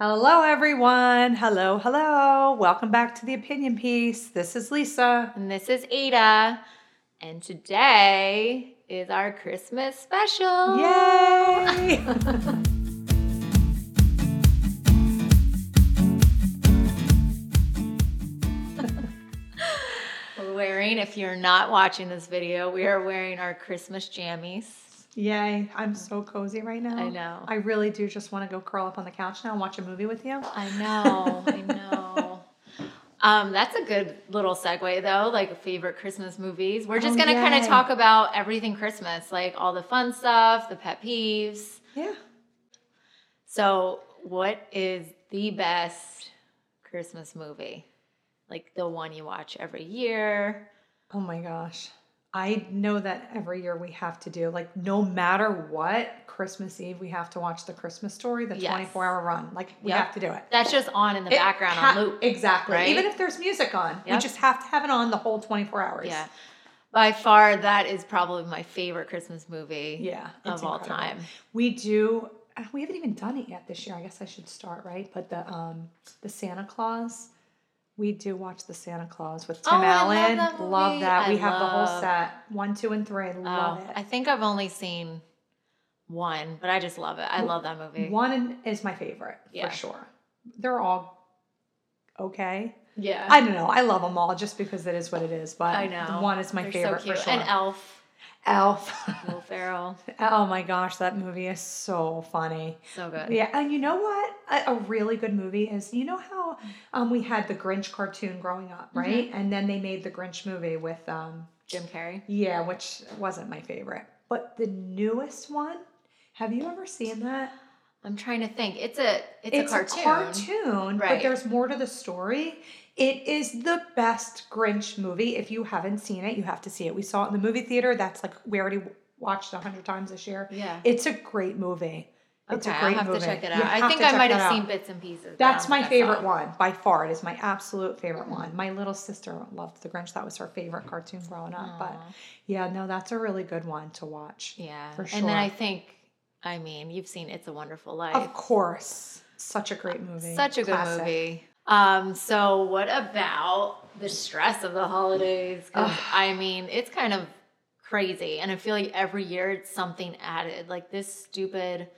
Hello, everyone. Hello, hello. Welcome back to the opinion piece. This is Lisa. And this is Ada. And today is our Christmas special. Yay! We're wearing, if you're not watching this video, we are wearing our Christmas jammies. Yay. I'm so cozy right now. I know. I really do just want to go curl up on the couch now and watch a movie with you. I know, I know. Um, that's a good little segue though, like favorite Christmas movies. We're just Oh, gonna kind of talk about everything Christmas, like all the fun stuff, the pet peeves. Yeah. So, what is the best Christmas movie? Like the one you watch every year? Oh my gosh. I know that every year we have to do, like, no matter what, Christmas Eve, we have to watch the Christmas story, the Yes. 24 hour run. Like, we Yep. have to do it. That's just on in the It background ha- on loop. Exactly. right? Even if there's music on, we just have to have it on the whole 24 hours. Yeah. By far, that is probably my favorite Christmas movie Yeah. of all incredible. time. We do. uh, We haven't even done it yet this year. I guess I should start right. But the um the Santa Claus, we do watch the Santa Claus with oh, Tim Oh, I love Allen. that Love that. I we have the whole set one, two, and three. I oh, Love Oh, it. I think I've only seen one, but I just love it. I love that movie. One is my favorite Yeah. for sure. They're all okay. Yeah. I don't know. I love them all just because it is what it is. But I know. one is my They're favorite so cute. for sure. And Elf, Elf. Will Ferrell. oh my gosh, that movie is so funny. So good. Yeah, and you know what? A, a really good movie is you know how um, we had the Grinch cartoon growing up, Mm-hmm. right? And then they made the Grinch movie with um, Jim Carrey. yeah, which wasn't my favorite, but the newest one. Have you ever seen that? I'm trying to think. It's a it's, a cartoon. cartoon, but there's more to the story. It is the best Grinch movie. If you haven't seen it, you have to see it. We saw it in the movie theater. That's like we already watched a hundred times this year. Yeah. It's a great movie. It's okay, a great movie. I'll have movie. to check it out. I think I might have out. seen bits and pieces. That's my favorite it. one by far. It is my absolute favorite one. My little sister loved The Grinch. That was her favorite cartoon growing up. But yeah, no, that's a really good one to watch. Yeah. For And then I think, I mean, you've seen It's a Wonderful Life. Of course, such a great movie. Such a good Classic. movie. Um, so what about the stress of the holidays? I mean, it's kind of crazy, and I feel like every year it's something added, like this stupid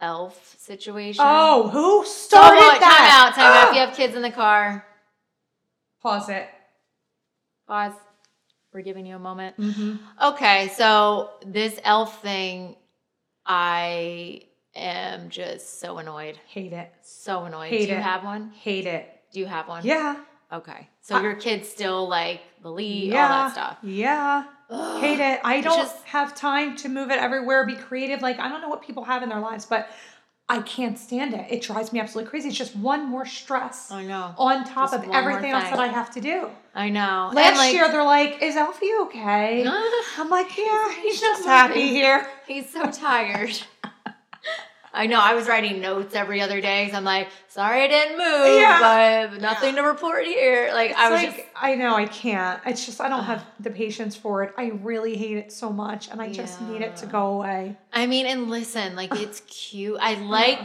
elf situation. Oh, who so started much. that? Time out, time out. If you have kids in the car, Pause it. pause. We're giving you a moment. Mm-hmm. Okay, so this elf thing, I am just so annoyed. Hate it. So annoyed. Hate Do you it. have one? Hate it. Do you have one? Yeah. Okay. So I- your kids still like believe yeah. all that stuff. Yeah. Ugh. Hate it. I don't just- have time to move it everywhere, be creative. Like, I don't know what people have in their lives, but I can't stand it. It drives me absolutely crazy. It's just one more stress I know. on top Just of everything else that I have to do. I know. And, Last like, year, they're like, "Is Elfie okay?" I'm like, "Yeah, he's he's just happy here." He's so tired. I know. I was writing notes every other day because I'm like, sorry I didn't move, Yeah. but nothing to report here. Like It's I was like, just I know I can't. It's just I don't have the patience for it. I really hate it so much, and I just need it to go away. I mean, and listen, like it's cute. I like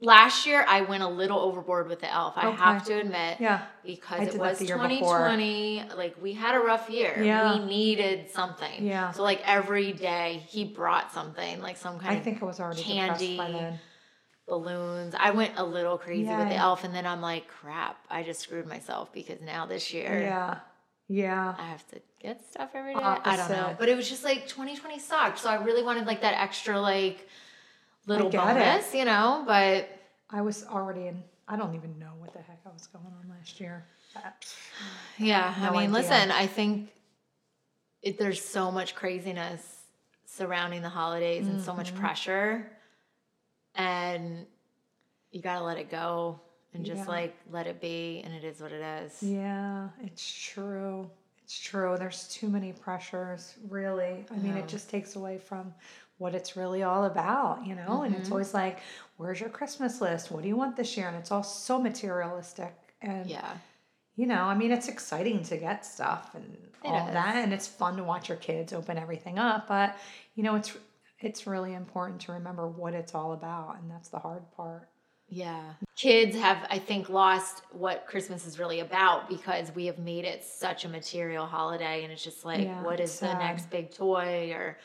last year I went a little overboard with the elf. I have to admit. Yeah, because it was the year before. 2020 like we had a rough year Yeah. we needed something Yeah. so like every day he brought something like some kind I of think I was already candy, depressed by then. balloons i went a little crazy with the elf and then i'm like crap i just screwed myself because now this year Yeah, yeah. i have to get stuff every day i don't know but it was just like 2020 sucked so i really wanted like that extra like little get it. you know but I was already in. I don't even know what the heck I was going on last year. Yeah, No I mean, idea. listen, I think it, there's so much craziness surrounding the holidays and so much Mhm. pressure, and you gotta let it go and just Yeah. like let it be, and it is what it is. Yeah, it's true. It's true. There's too many pressures, really. I mean, Yeah. it just takes away from what it's really all about, you know? And it's Mhm. always like, where's your Christmas list? What do you want this year? And it's all so materialistic. And, Yeah, you know, I mean, it's exciting to get stuff and It all is. that. And it's fun to watch your kids open everything up. But, you know, it's, it's really important to remember what it's all about. And that's the hard part. Yeah. Kids have, I think, lost what Christmas is really about because we have made it such a material holiday. And it's just like, Yeah, what is the next big toy? Or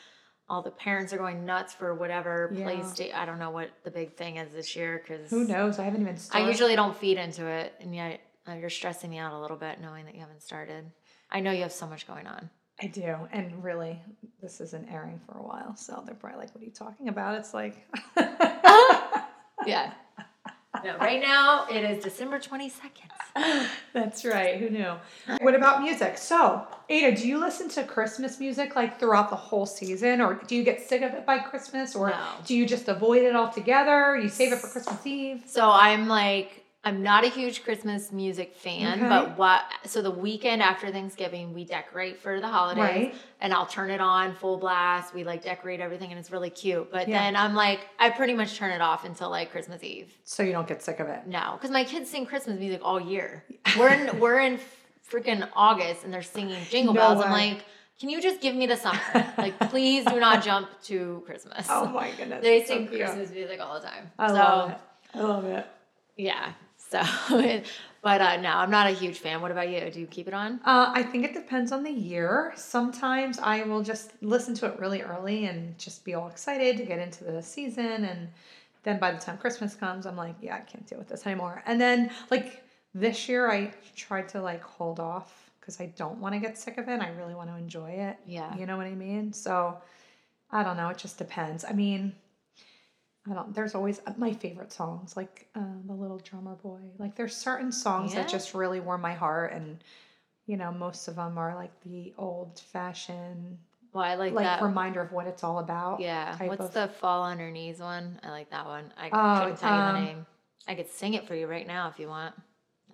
all the parents are going nuts for whatever Yeah. PlayStation. I don't know what the big thing is this year because Who knows? I haven't even started. I usually don't feed into it. And yet uh, you're stressing me out a little bit knowing that you haven't started. I know you have so much going on. I do, and really, this isn't airing for a while, so they're probably like, "What are you talking about?" It's like, Yeah. No, right now it is December 22nd. That's right. Who knew? What about music? So, Ada, do you listen to Christmas music like throughout the whole season, or do you get sick of it by Christmas, or No. do you just avoid it altogether? You save it for Christmas Eve? So I'm like, I'm not a huge Christmas music fan, Okay. but what? So the weekend after Thanksgiving, we decorate for the holidays, Right. and I'll turn it on full blast. We like decorate everything, and it's really cute. But Yeah. then I'm like, I pretty much turn it off until like Christmas Eve. So you don't get sick of it. No, because my kids sing Christmas music all year. We're in we're in freaking August, and they're singing Jingle No Bells. I'm like, can you just give me the summer? like, please do not jump to Christmas. Oh my goodness. They it's so sing. Christmas music all the time. I so love it. I love it. yeah. So, but uh, no, I'm not a huge fan. What about you? Do you keep it on? Uh, I think it depends on the year. Sometimes I will just listen to it really early and just be all excited to get into the season. And then by the time Christmas comes, I'm like, yeah, I can't deal with this anymore. And then, like, this year, I tried to like hold off because I don't want to get sick of it. I really want to enjoy it. Yeah. You know what I mean? So I don't know. It just depends. I mean, I don't, there's always uh, my favorite songs, like uh, The Little Drummer Boy. Like, there's certain songs that just really warm my heart. And, you know, most of them are like the old fashioned, Well, I like, like, that. reminder of what it's all about. yeah. What's of- the fall on her knees one? I like that one. I Oh, couldn't tell you um, the name. I could sing it for you right now if you want.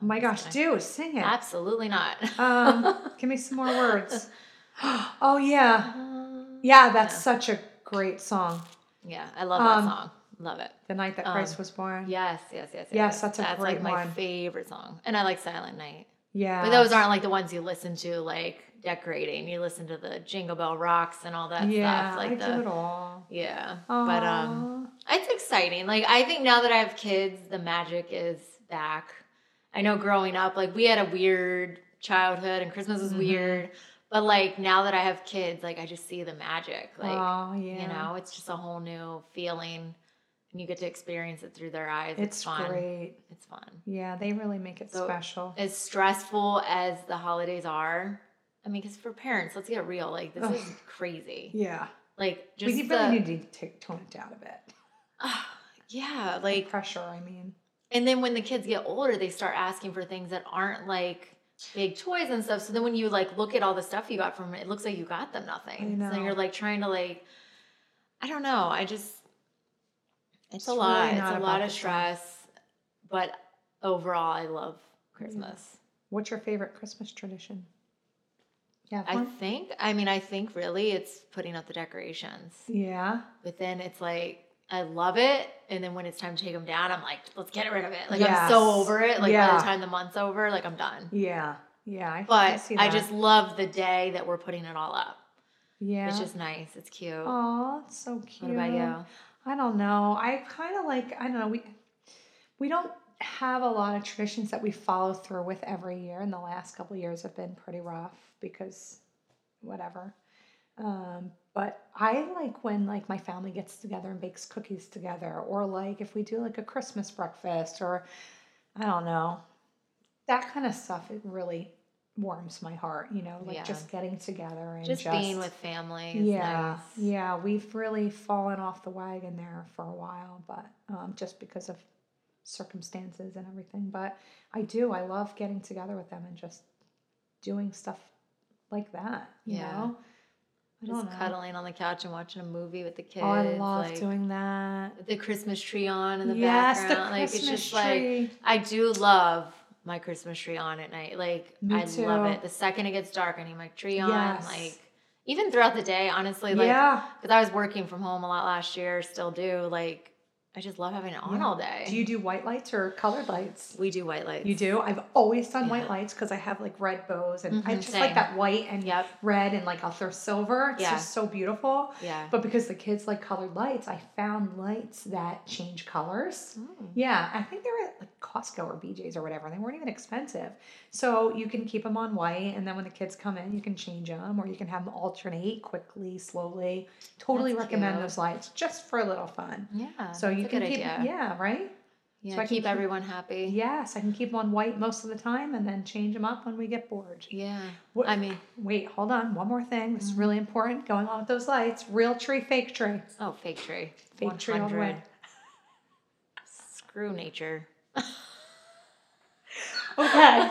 Oh my gosh, do sing it. Absolutely not. Um, give me some more words. oh, yeah. Um, Yeah, that's such a great song. Yeah, I love Um, that song. Love it. The Night That Um, Christ Was Born. Yes, yes, yes, yes. Yes, that's a that's great like my one. favorite song, and I like Silent Night. Yeah. But those aren't like the ones you listen to like decorating. You listen to the Jingle Bell Rocks and all that yeah, stuff. Like I the do it all. yeah. But um, it's exciting. Like I think now that I have kids, the magic is back. I know growing up, like we had a weird childhood and Christmas was Mhm. weird. But like now that I have kids, like I just see the magic. Like oh yeah, you know, it's just a whole new feeling, and you get to experience it through their eyes. It's, it's fun. great. It's fun. Yeah, they really make it So- special. As stressful as the holidays are, I mean, because for parents, let's get real. Like this Ugh. is crazy. Yeah, Like just we the, really need to take, tone it down a bit. yeah, Like like pressure. I mean, And then when the kids get older, they start asking for things that aren't like big toys and stuff. So then when you like look at all the stuff you got from it, it looks like you got them nothing. I So know. you're like trying to like, I don't know. I just, it's, It's a lot. not it's a lot of stuff. stress. But overall, I love Christmas. what's your favorite Christmas tradition? Yeah, I think, I mean, I think really it's putting up the decorations. yeah, But then it's like, I love it. And then when it's time to take them down, I'm like, let's get rid of it. Like, I'm so over it. Like, by the time the month's over, like, I'm done. yeah, yeah. I, I But see I just love the day that we're putting it all up. yeah. It's just nice. It's cute. Oh, it's so cute. what about you? I don't know. I kind of like I don't know. We we don't have a lot of traditions that we follow through with every year, and the last couple years have been pretty rough because whatever. Um, but I like when like my family gets together and bakes cookies together, or like if we do like a Christmas breakfast, or I don't know, that kind of stuff. It really warms my heart. You know, like Yeah. just getting together and Just, being with family is yeah, nice. yeah, we've really fallen off the wagon there for a while, but um, just because of circumstances and everything. But I do, I love getting together with them and just doing stuff like that. You Yeah. know, Just know. cuddling on the couch and watching a movie with the kids. Oh, I love like, doing that. the Christmas tree on in the yes, background. the like Christmas it's just like tree. I do love my Christmas tree on at night. Like Me I love it. The second it gets dark, I need my tree on. Yes. Like even throughout the day, honestly, like yeah, because I was working from home a lot last year, still do. Like I just love having it on Yeah. all day. Do you do white lights or colored lights? we do white lights. You do? I've always done white lights because I have like red bows and I Mhm, just like that white and Yep. red and like I'll throw silver. It's Yeah. just so beautiful. Yeah. But because the kids like colored lights, I found lights that change colors. Mm. Yeah, I think they were at like Costco or BJ's or whatever. They weren't even expensive. So you can keep them on white, and then when the kids come in, you can change them, or you can have them alternate quickly, slowly. Totally That's recommend cute. those lights just for a little fun. Yeah. So that's you can good keep, idea. yeah, right. Yeah, so I keep keep- everyone happy. Yes, I can keep them on white most of the time, and then change them up when we get bored. Yeah. What- I mean, Wait, hold on. One more thing. This is Mhm. really important. Going on with those lights. Real tree, fake tree. oh, fake tree. Fake tree all the way. Screw nature. Okay.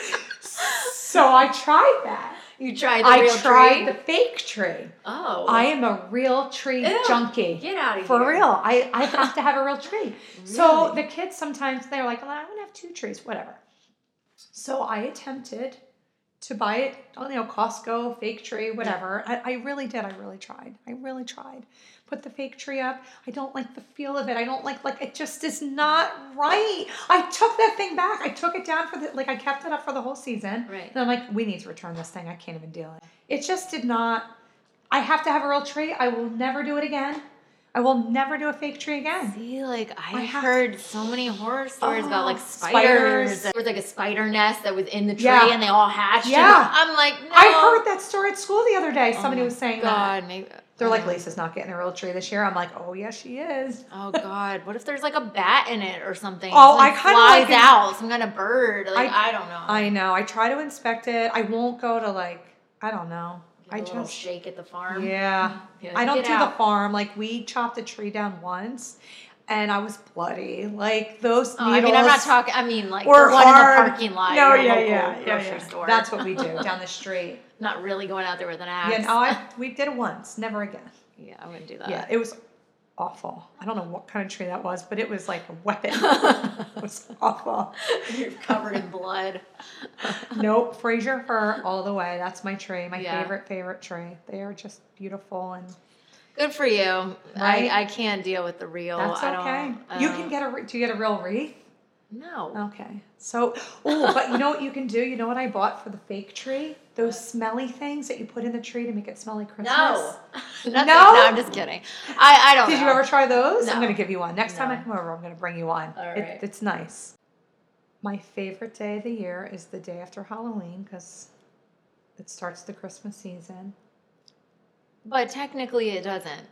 so I tried that. You tried the. I real tried tree? the fake tree. Oh. I am a real tree Ew, junkie. Get out of For here. For real. I, I have to have a real tree. So the kids sometimes they're like, oh, well, I'm gonna have two trees, whatever. So I attempted to buy it, you know, Costco, fake tree, whatever. I, I really did. I really tried. I really tried. Put the fake tree up. I don't like the feel of it. I don't like like it just is not right. I took that thing back. I took it down for the like I kept it up for the whole season. Right. And I'm like, we need to return this thing. I can't even deal it. It just did not. I have to have a real tree. I will never do it again. I will never do a fake tree again. See, like I I heard so many horror stories about like Oh, spiders. spiders. There was like a spider nest that was in the tree Yeah. and they all hatched. Yeah. I'm like, no. I heard that story at school the other day. Oh Somebody my was saying that. God, maybe They're like, Lisa's not getting a real tree this year. I'm like, oh, yes, she is. Oh God! What if there's like a bat in it or something? Oh, I kinda flies like out. Some kind of bird. Like I- I, don't know. I know. I try to inspect it. I won't go to like, I don't know. I just, shake at the farm. yeah. Be I don't "Get do the farm. Like, we chopped a tree down once and I was bloody. Like, those Oh, I mean, I'm not talking. I mean, like Or one hard. in the parking lot. No, yeah, yeah, yeah, yeah. store. That's what we do down the street. Not really going out there with an axe. Yeah, no, I, we did it once, never again. Yeah, I wouldn't do that. Yeah, it was awful. I don't know what kind of tree that was, but it was like a weapon. it was awful. You're covered in blood. Nope, Fraser fir all the way. That's my tree, my Yeah. favorite favorite tree. They are just beautiful and Good for you. Right? I, I can't deal with the real. that's I okay. don't, you uh, can get a. Do you get a real wreath? No. Okay. So, oh, but you know what you can do? You know what I bought for the fake tree? Those smelly things that you put in the tree to make it smell like Christmas. No. No? No, I'm just kidding. I, I don't Did know. you ever try those? I'm going to give you one. Next time I come over, I'm going to bring you one. All It- it's nice. My favorite day of the year is the day after Halloween because it starts the Christmas season. But technically, it doesn't.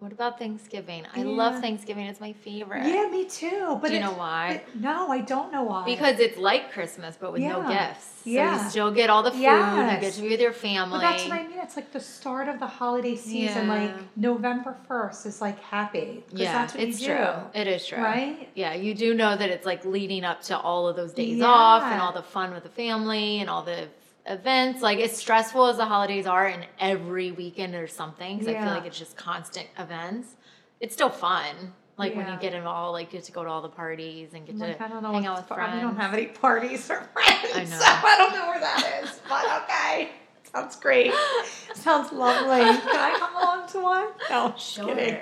What about Thanksgiving? I love Thanksgiving. It's my favorite. Yeah, me too. But Do you know why? no, I don't know why. Because it's like Christmas, but with no Yeah. gifts. So Yeah. you still get all the food. Yes. You get to be with your family. But that's what I mean. It's like the start of the holiday season. Yeah. Like November first is like happy. yeah, that's what it's do, true. It is true. Right? Yeah, you do know that it's like leading up to all of those days off and all the fun with the family and all the events. Like as stressful as the holidays are, and every weekend there's something. Because I feel like it's just constant events. It's still fun. Like when you Yeah. get involved, like get to go to all the parties and get I'm to I don't know. hang out with friends. We don't have any parties or friends. I know. So I don't know where that is. But okay. Sounds great. Sounds lovely. Can I come along to one? No, Sure. kidding.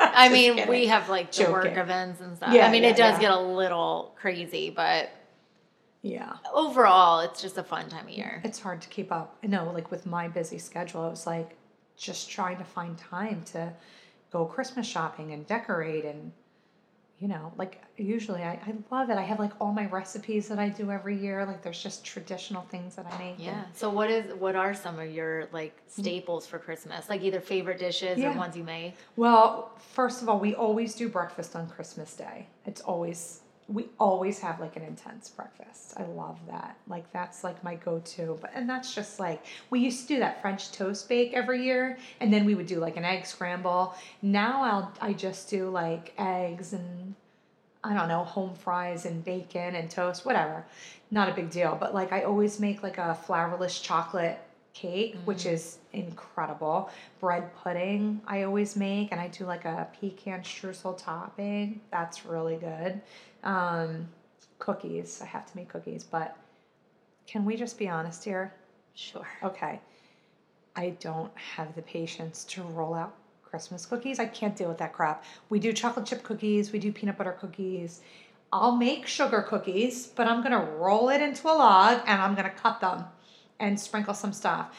I mean, kidding. we have like the work events and stuff. Yeah, I mean, yeah, it does yeah. get a little crazy, but Yeah. overall, it's just a fun time of year. It's hard to keep up. I know, like with my busy schedule, it was like just trying to find time to go Christmas shopping and decorate and you know, like usually I, I love it. I have like all my recipes that I do every year. Like there's just traditional things that I make. Yeah. So what is what are some of your like mm. staples for Christmas? Like either favorite dishes Yeah. or ones you make? Well, first of all, we always do breakfast on Christmas Day. It's always we always have like an intense breakfast. I love that. Like that's like my go-to. But and that's just like we used to do that French toast bake every year and then we would do like an egg scramble. Now I'll I just do like eggs and I don't know, home fries and bacon and toast, whatever. Not a big deal, but like I always make like a flourless chocolate cake, which mm. is incredible. Bread pudding I always make, and I do like a pecan streusel topping. That's really good. Um, cookies, I have to make cookies, but can we just be honest here? Sure. Okay. I don't have the patience to roll out Christmas cookies. I can't deal with that crap. We do chocolate chip cookies, we do peanut butter cookies. I'll make sugar cookies, but I'm gonna roll it into a log and I'm gonna cut them and sprinkle some stuff.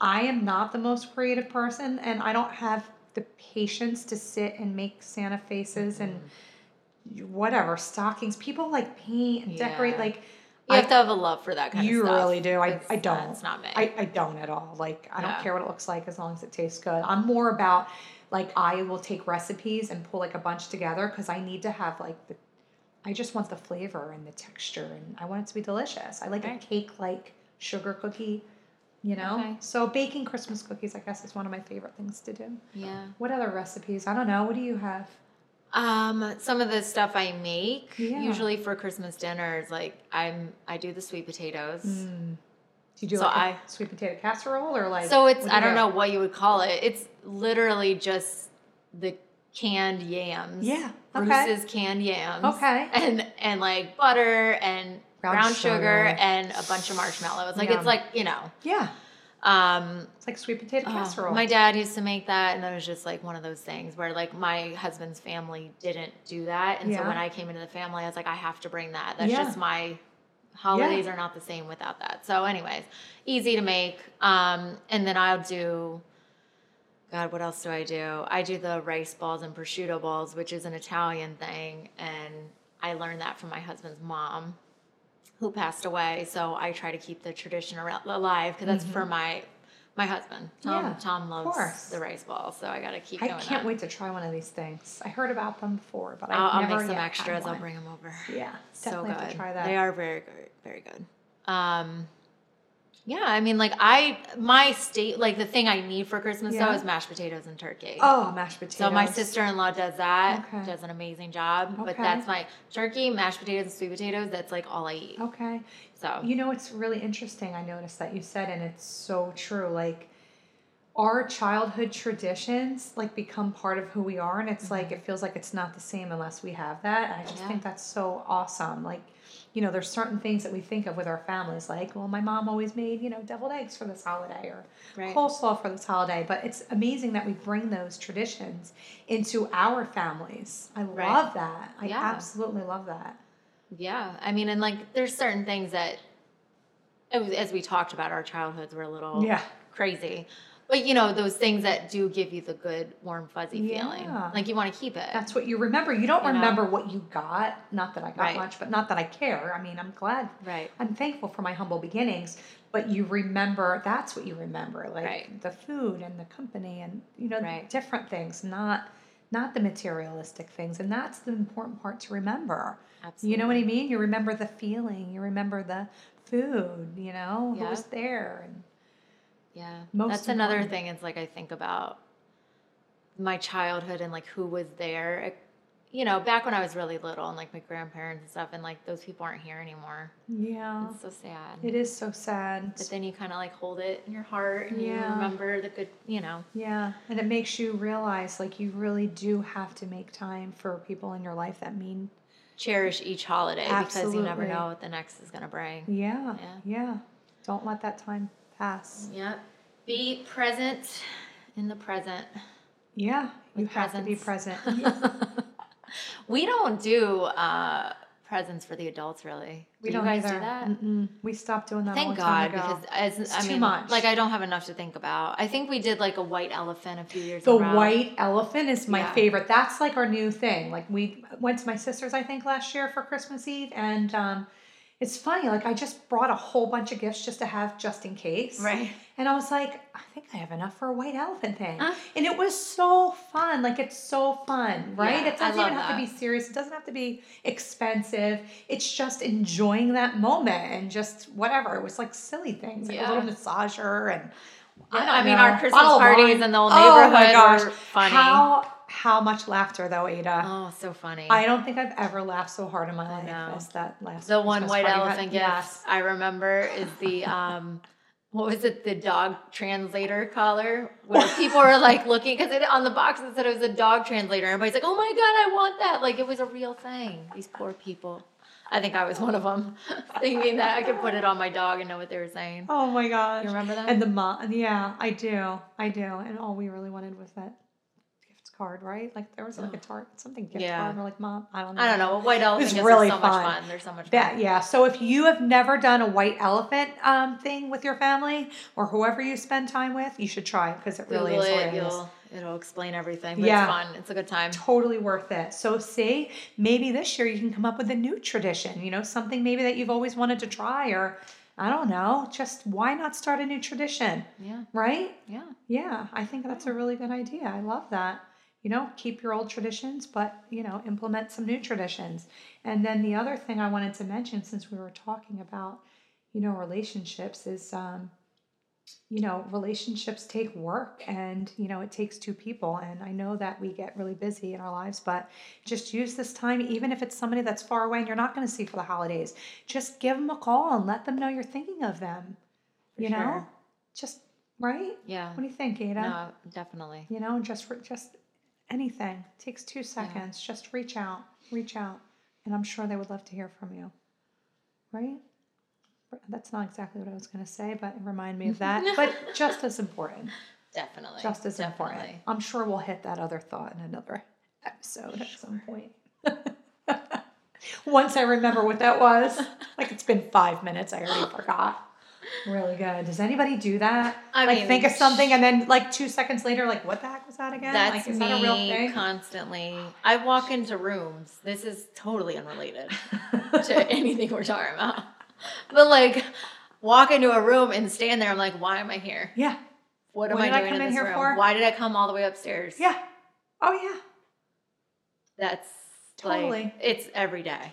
I am not the most creative person and I don't have the patience to sit and make Santa faces and whatever stockings. People like paint and decorate Yeah. like You I- have to have a love for that kind of stuff. You really do. I, I don't. It's not me. I, I don't at all. Like I Yeah. don't care what it looks like as long as it tastes good. I'm more about like I will take recipes and pull like a bunch together because I need to have like the I just want the flavor and the texture and I want it to be delicious. I like Right. a cake like sugar cookie, you know? Okay. So baking Christmas cookies I guess is one of my favorite things to do. yeah. What other recipes? I don't know. What do you have? Um, some of the stuff I make Yeah. usually for Christmas dinners, like I'm, I do the sweet potatoes. Mm. Do you do So like a I- sweet potato casserole or like So it's I don't do? know what you would call it. It's literally just the canned yams. Yeah, okay. Bruce's canned yams. Okay. And and like butter and Brown brown, sugar. sugar. and a bunch of marshmallows. Like Yum. it's like you know. Yeah. Um, It's like sweet potato oh, casserole. my dad used to make that, and it was just like one of those things where like my husband's family didn't do that, and so when I came into the family, I was like, I have to bring that. That's Yeah. just my holidays are not the same without that. So, anyways, easy to make. Um, and then I'll do. God, what else do I do? I do the rice balls and prosciutto balls, which is an Italian thing, and I learned that from my husband's mom, who passed away. So I try to keep the tradition alive because that's for my my husband. Tom Mm-hmm. Yeah, Tom loves the rice balls, so I got to keep going. I can't that. wait to try one of these things. I heard about them before, but I've I'll, I'll never make some extras. I'll bring them over. Yeah, so good. try that. They are very good, very good. Um, yeah, I mean, like I my state like the thing I need for Christmas Yeah. though is mashed potatoes and turkey. Oh, mashed potatoes. So my sister-in-law does that. Okay. Does an amazing job. Okay. But that's my turkey, mashed potatoes, and sweet potatoes. That's like all I eat. Okay. So You know, it's really interesting. I noticed that you said, and it's so true. Like, our childhood traditions like become part of who we are, and it's like it feels like it's not the same unless we have that. And I just Mm-hmm. Yeah. think that's so awesome. Like, you know, there's certain things that we think of with our families, like, well, my mom always made, you know, deviled eggs for this holiday or Right. coleslaw for this holiday. But it's amazing that we bring those traditions into our families. I Right. love that. I Yeah. absolutely love that. Yeah, I mean, and like there's certain things that, as we talked about, our childhoods were a little Yeah. crazy. But you know, those things that do give you the good, warm, fuzzy feeling. Yeah. Like you want to keep it. That's what you remember. You don't You know? remember what you got. Not that I got Right. much, but not that I care. I mean, I'm glad. right. I'm thankful for my humble beginnings, but you remember that's what you remember, like Right. the food and the company and you know Right. different things, not not the materialistic things. And that's the important part to remember. Absolutely. You know what I mean? You remember the feeling, you remember the food, you know, who was there and Yeah. Most That's another thing. It's like I think about my childhood and like who was there. Eh, you know, back when I was really little and like my grandparents and stuff, and like those people aren't here anymore. yeah. It's so sad. It is so sad. But then you kind of like hold it in your heart and you remember the good, you know. Yeah, and it makes you realize like you really do have to make time for people in your life that mean cherish each holiday because you never know what the next is going to bring. yeah, Yeah. yeah. Don't let that time pass. Yep. Be present in the present. Yeah, you have to be present. we don't do uh, presents for the adults, really. We do don't guys either. do that? Mm-mm. We stopped doing that. a Thank long God, time ago. because as It's I too mean, much. like I don't have enough to think about. I think we did like a white elephant a few years. the in white elephant is my Yeah. favorite. That's like our new thing. Like we went to my sister's, I think, last year for Christmas Eve, and um, it's funny. Like I just brought a whole bunch of gifts just to have just in case. right? And I was like, I think I have enough for a white elephant thing. Huh? And it was so fun. Like it's so fun, right? Yeah, it doesn't I even have to be serious. It doesn't have to be expensive. It's just enjoying that moment and just whatever. It was like silly things, like Yeah. a little massager and I, Yeah, don't I mean, know, our Christmas parties in the old Oh my neighborhood gosh. were funny. How how much laughter though, Ada. Oh, so funny. I don't think I've ever laughed so hard in my life as that last. the one white elephant gift Yes. I remember is the um what was it the dog translator collar where people were like looking because on the box it said it was a dog translator everybody's like oh my god I want that like it was a real thing these poor people I think I was one of them thinking that I could put it on my dog and know what they were saying Oh my gosh. you remember that And the mom, yeah, I do, I do. And all we really wanted was that card, right? Like there was like a tart, something gift Yeah. card or like mom. I don't know. I don't know. A white elephant is really so much fun. There's so much That fun. yeah. So if you have never done a white elephant um, thing with your family or whoever you spend time with, you should try it because it really Google is It, you'll, it'll explain everything. But Yeah. it's fun. It's a good time. totally worth it. So see, maybe this year you can come up with a new tradition, you know, something maybe that you've always wanted to try or I don't know, just why not start a new tradition, Yeah. right? Yeah. Yeah, I think that's a really good idea. I love that. You know, keep your old traditions, but, you know, implement some new traditions. And then the other thing I wanted to mention since we were talking about, you know, relationships is um you know, relationships take work and, you know, it takes two people. And I know that we get really busy in our lives, but just use this time, even if it's somebody that's far away and you're not going to see for the holidays, just give them a call and let them know you're thinking of them. For you know, just right. Yeah. What do you think, Ada? No, definitely. You know, just for, just anything It takes two seconds. Just reach out, reach out, and I'm sure they would love to hear from you. Right? That's not exactly what I was going to say, but remind me of that. but just as important, Definitely. just as important. Definitely. I'm sure we'll hit that other thought in another episode at some point. Once I remember what that was, like it's been five minutes, I already forgot. Really good. Does anybody do that? I like mean, think of something and then like two seconds later, like what the heck was that again? That's like is me that a real thing? constantly. I walk into rooms. This is totally unrelated to anything we're talking about. But like, walk into a room and stand there. I'm like, why am I here? yeah. What am What I I doing come in this here room? for? Why did I come all the way upstairs? Yeah. Oh yeah. That's Totally. like it's every day,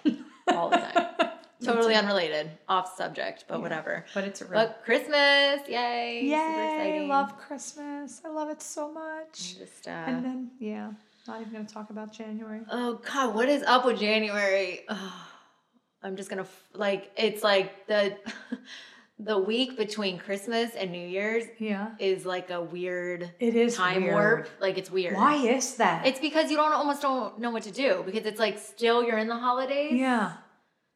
all the time. totally unrelated, off subject, but Yeah. whatever. But it's a real But Christmas, yay! Yay, exciting. love Christmas. I love it so much. Just, uh, And then yeah, not even gonna talk about January. Oh God, what is up with January? Ugh, I'm just gonna like it's like the the week between Christmas and New Year's Yeah. is like a weird It is time weird. warp. Like it's weird. Why is that? It's because you don't almost don't know what to do because it's like still you're in the holidays. yeah.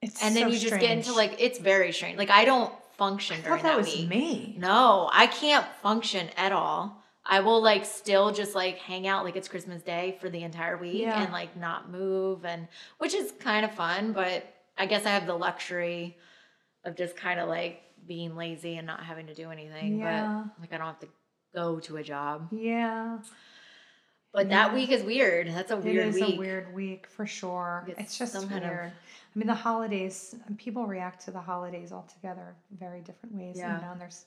It's And then so you just get into like it's very strange. Like I don't function I that that, was week. me. No, I can't function at all. I will like still just like hang out like it's Christmas Day for the entire week Yeah. and like not move and which is kind of fun, but I guess I have the luxury of just kind of like being lazy and not having to do anything. Yeah. But like I don't have to go to a job. Yeah. But Yeah. that week is weird. That's a It weird is week. a weird week for sure. It's It's, just some kind of- weird. I mean, the holidays. People react to the holidays altogether very different ways. Yeah. You know, and there's.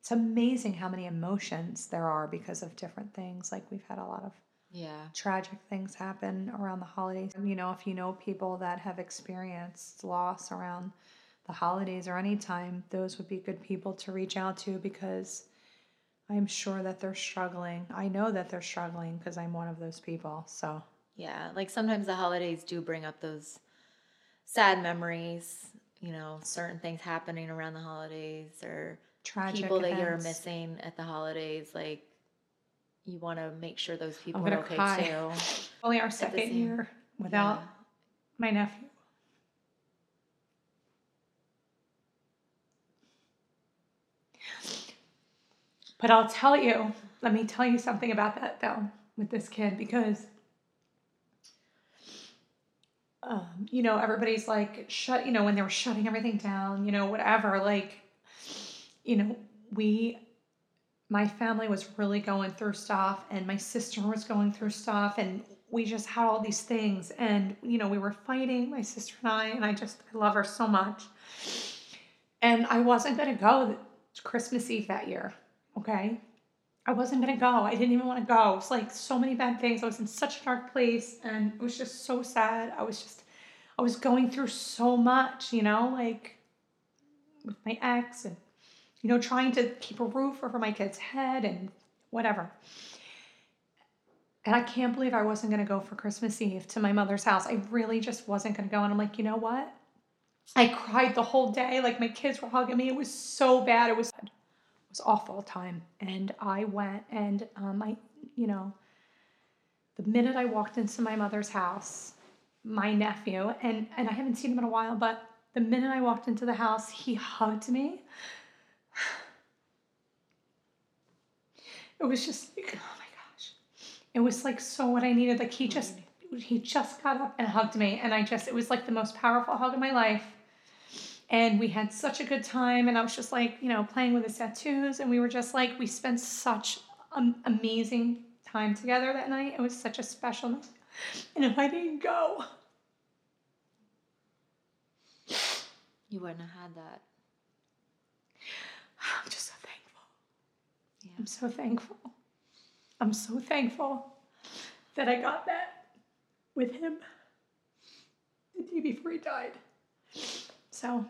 It's amazing how many emotions there are because of different things. Like we've had a lot of yeah. tragic things happen around the holidays. You know, if you know people that have experienced loss around the holidays or any time, those would be good people to reach out to because I'm sure that they're struggling. I know that they're struggling because I'm one of those people. So, Yeah, like sometimes the holidays do bring up those sad memories, you know, certain things happening around the holidays or tragic people that you're missing at the holidays. Like, you want to make sure those people are okay cry. too. Only our second year without Yeah. my nephew. But I'll tell you, let me tell you something about that though with this kid because um, you know, everybody's like shut, you know, when they were shutting everything down, you know, whatever, like, you know, we, my family was really going through stuff and my sister was going through stuff and we just had all these things and, you know, we were fighting, my sister and I, and I just, I love her so much. And I wasn't going to go Christmas Eve that year, okay? I wasn't gonna go. I didn't even want to go. It was like so many bad things. I was in such a dark place and it was just so sad. I was just, I was going through so much, you know, like with my ex and, you know, trying to keep a roof over my kid's head and whatever. And I can't believe I wasn't gonna go for Christmas Eve to my mother's house. I really just wasn't gonna go. And I'm like, you know what? I cried the whole day. Like my kids were hugging me. It was so bad. It was awful time and i went and um, i you know the minute i walked into my mother's house my nephew and and i haven't seen him in a while but the minute i walked into the house he hugged me it was just like oh my gosh it was like so what I needed. Like he just he just got up and hugged me, and I just it was like the most powerful hug of my life. And we had such a good time, and I was just like, you know, playing with his tattoos, and we were just like, we spent such an amazing time together that night. It was such a special night. And if I didn't go, You wouldn't have had that. I'm just so thankful. Yeah. I'm so thankful. I'm so thankful that I got that with him the day before he died. So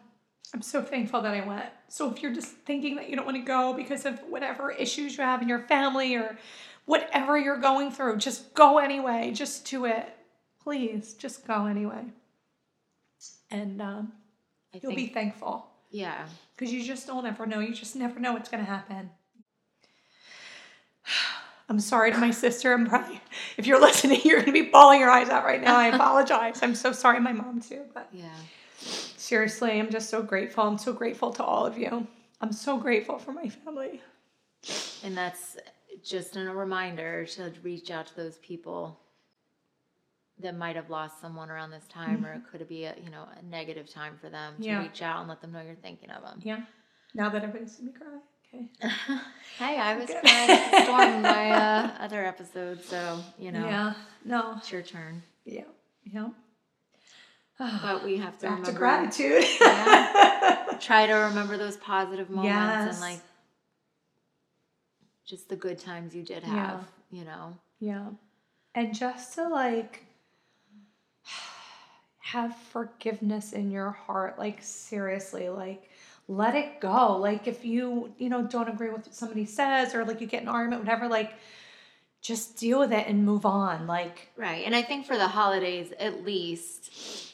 I'm so thankful that I went. So if you're just thinking that you don't want to go because of whatever issues you have in your family or whatever you're going through, just go anyway. Just do it. Please, just go anyway. And um, I you'll think, be thankful yeah. because you just don't ever know. You just never know what's going to happen. I'm sorry to my sister. I'm probably, if you're listening, you're going to be bawling your eyes out right now. I apologize. I'm so sorry, my mom too. But Yeah. Seriously, I'm just so grateful. I'm so grateful to all of you. I'm so grateful for my family. And that's just a reminder to reach out to those people that might have lost someone around this time, or it could be a you know a negative time for them. To Yeah. reach out and let them know you're thinking of them. Yeah. Now that everybody's seen me cry. Okay. hey, I was Good. crying storm my uh, other episode, so you know Yeah. No. it's your turn. Yeah. Yeah. But we have to Back to remember, gratitude. try to remember those positive moments Yes. and like just the good times you did Yeah. have. You know. Yeah. And just to like have forgiveness in your heart, like seriously, like let it go. Like if you, you know, don't agree with what somebody says or like you get an argument, whatever, like just deal with it and move on. Like Right. And I think for the holidays, at least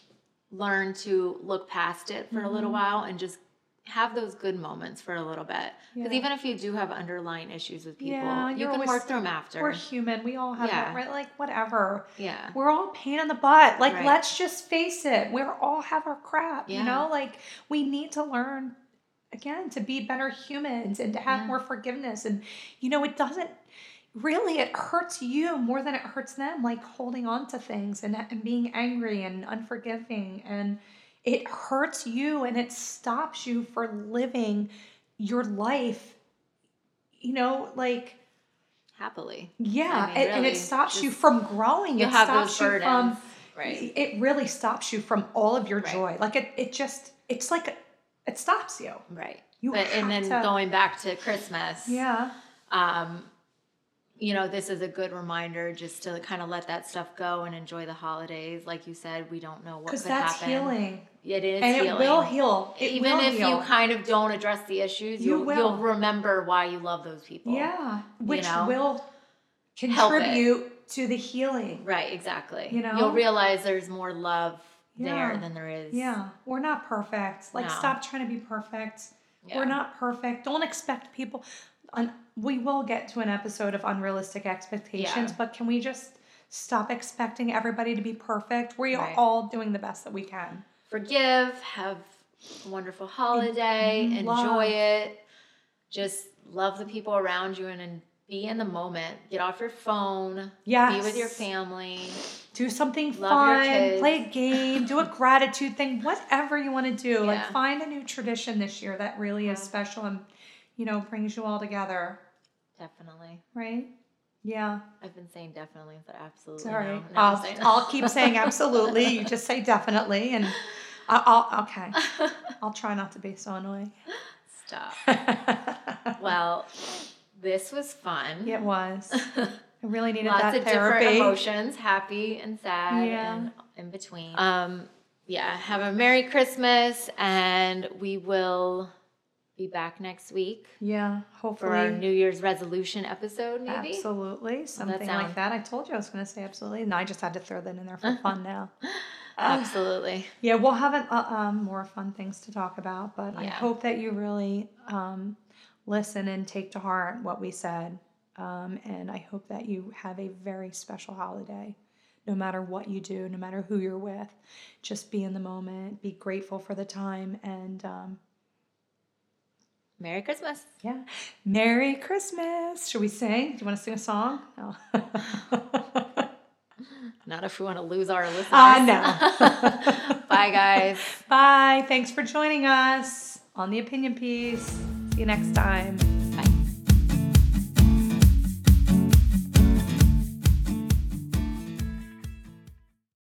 learn to look past it for a little Mm-hmm. while and just have those good moments for a little bit. Because Yeah. even if you do have underlying issues with people, Yeah, you can work through them after. we're human. We all have Yeah. that, right? Like whatever. yeah. We're all pain in the butt. Like, Right. let's just face it. We're all have our crap, you know? Like, we need to learn again to be better humans and to have more forgiveness. And, you know, it doesn't really, it hurts you more than it hurts them, like holding on to things and, and being angry and unforgiving. And it hurts you and it stops you for living your life, you know, like, Happily. yeah, mean, and, and it really, stops you from growing. You it have stops those you burdens. from right. it really stops you from all of your Right. joy. Like it, it just it's like it stops you. Right. You but and then to- going back to Christmas. Yeah. um, you know, this is a good reminder just to kind of let that stuff go and enjoy the holidays. Like you said, we don't know what Because could that's happen. healing. It is and healing. it will heal. It Even will if heal. you kind of don't address the issues, You you will. you'll remember why you love those people. Yeah. Which know? will contribute to the healing. Right, exactly. You know? You'll realize there's more love Yeah. there than there is. Yeah. We're not perfect. Like No. stop trying to be perfect. Yeah. We're not perfect. Don't expect people. Un- we will get to an episode of unrealistic expectations, Yeah. but can we just stop expecting everybody to be perfect? We are all doing the best that we can. Forgive, have a wonderful holiday, Mhm. enjoy it. Just love the people around you and, and be in the moment. Get off your phone. Yes. Be with your family. Do something Love fun. Play a game. do a gratitude thing. Whatever you want to do. Like find a new tradition this year that really is special and you know brings you all together. Definitely. Right? Yeah. I've been saying definitely, but absolutely. Sorry. No. I'm I'll, I'll keep saying absolutely. You just say definitely, and I'll, I'll okay. I'll try not to be so annoying. Stop. Well, this was fun. it was. I really needed Lots that of therapy. different emotions, happy and sad Yeah. and in between. Um, yeah, have a Merry Christmas and we will be back next week Yeah, hopefully. for our New Year's resolution episode, maybe. Absolutely, something sound- like that. I told you I was going to say absolutely, and I just had to throw that in there for fun now. Absolutely. Yeah, we'll have an, uh, um, more fun things to talk about, but I hope that you really um, listen and take to heart what we said. Um, and I hope that you have a very special holiday, no matter what you do, no matter who you're with. Just be in the moment, be grateful for the time, and um, Merry Christmas. Yeah. Merry Christmas. Should we sing? Do you want to sing a song? No. Not if we want to lose our listeners. Ah, I know. Bye, guys. Bye. Thanks for joining us on the opinion piece. See you next time.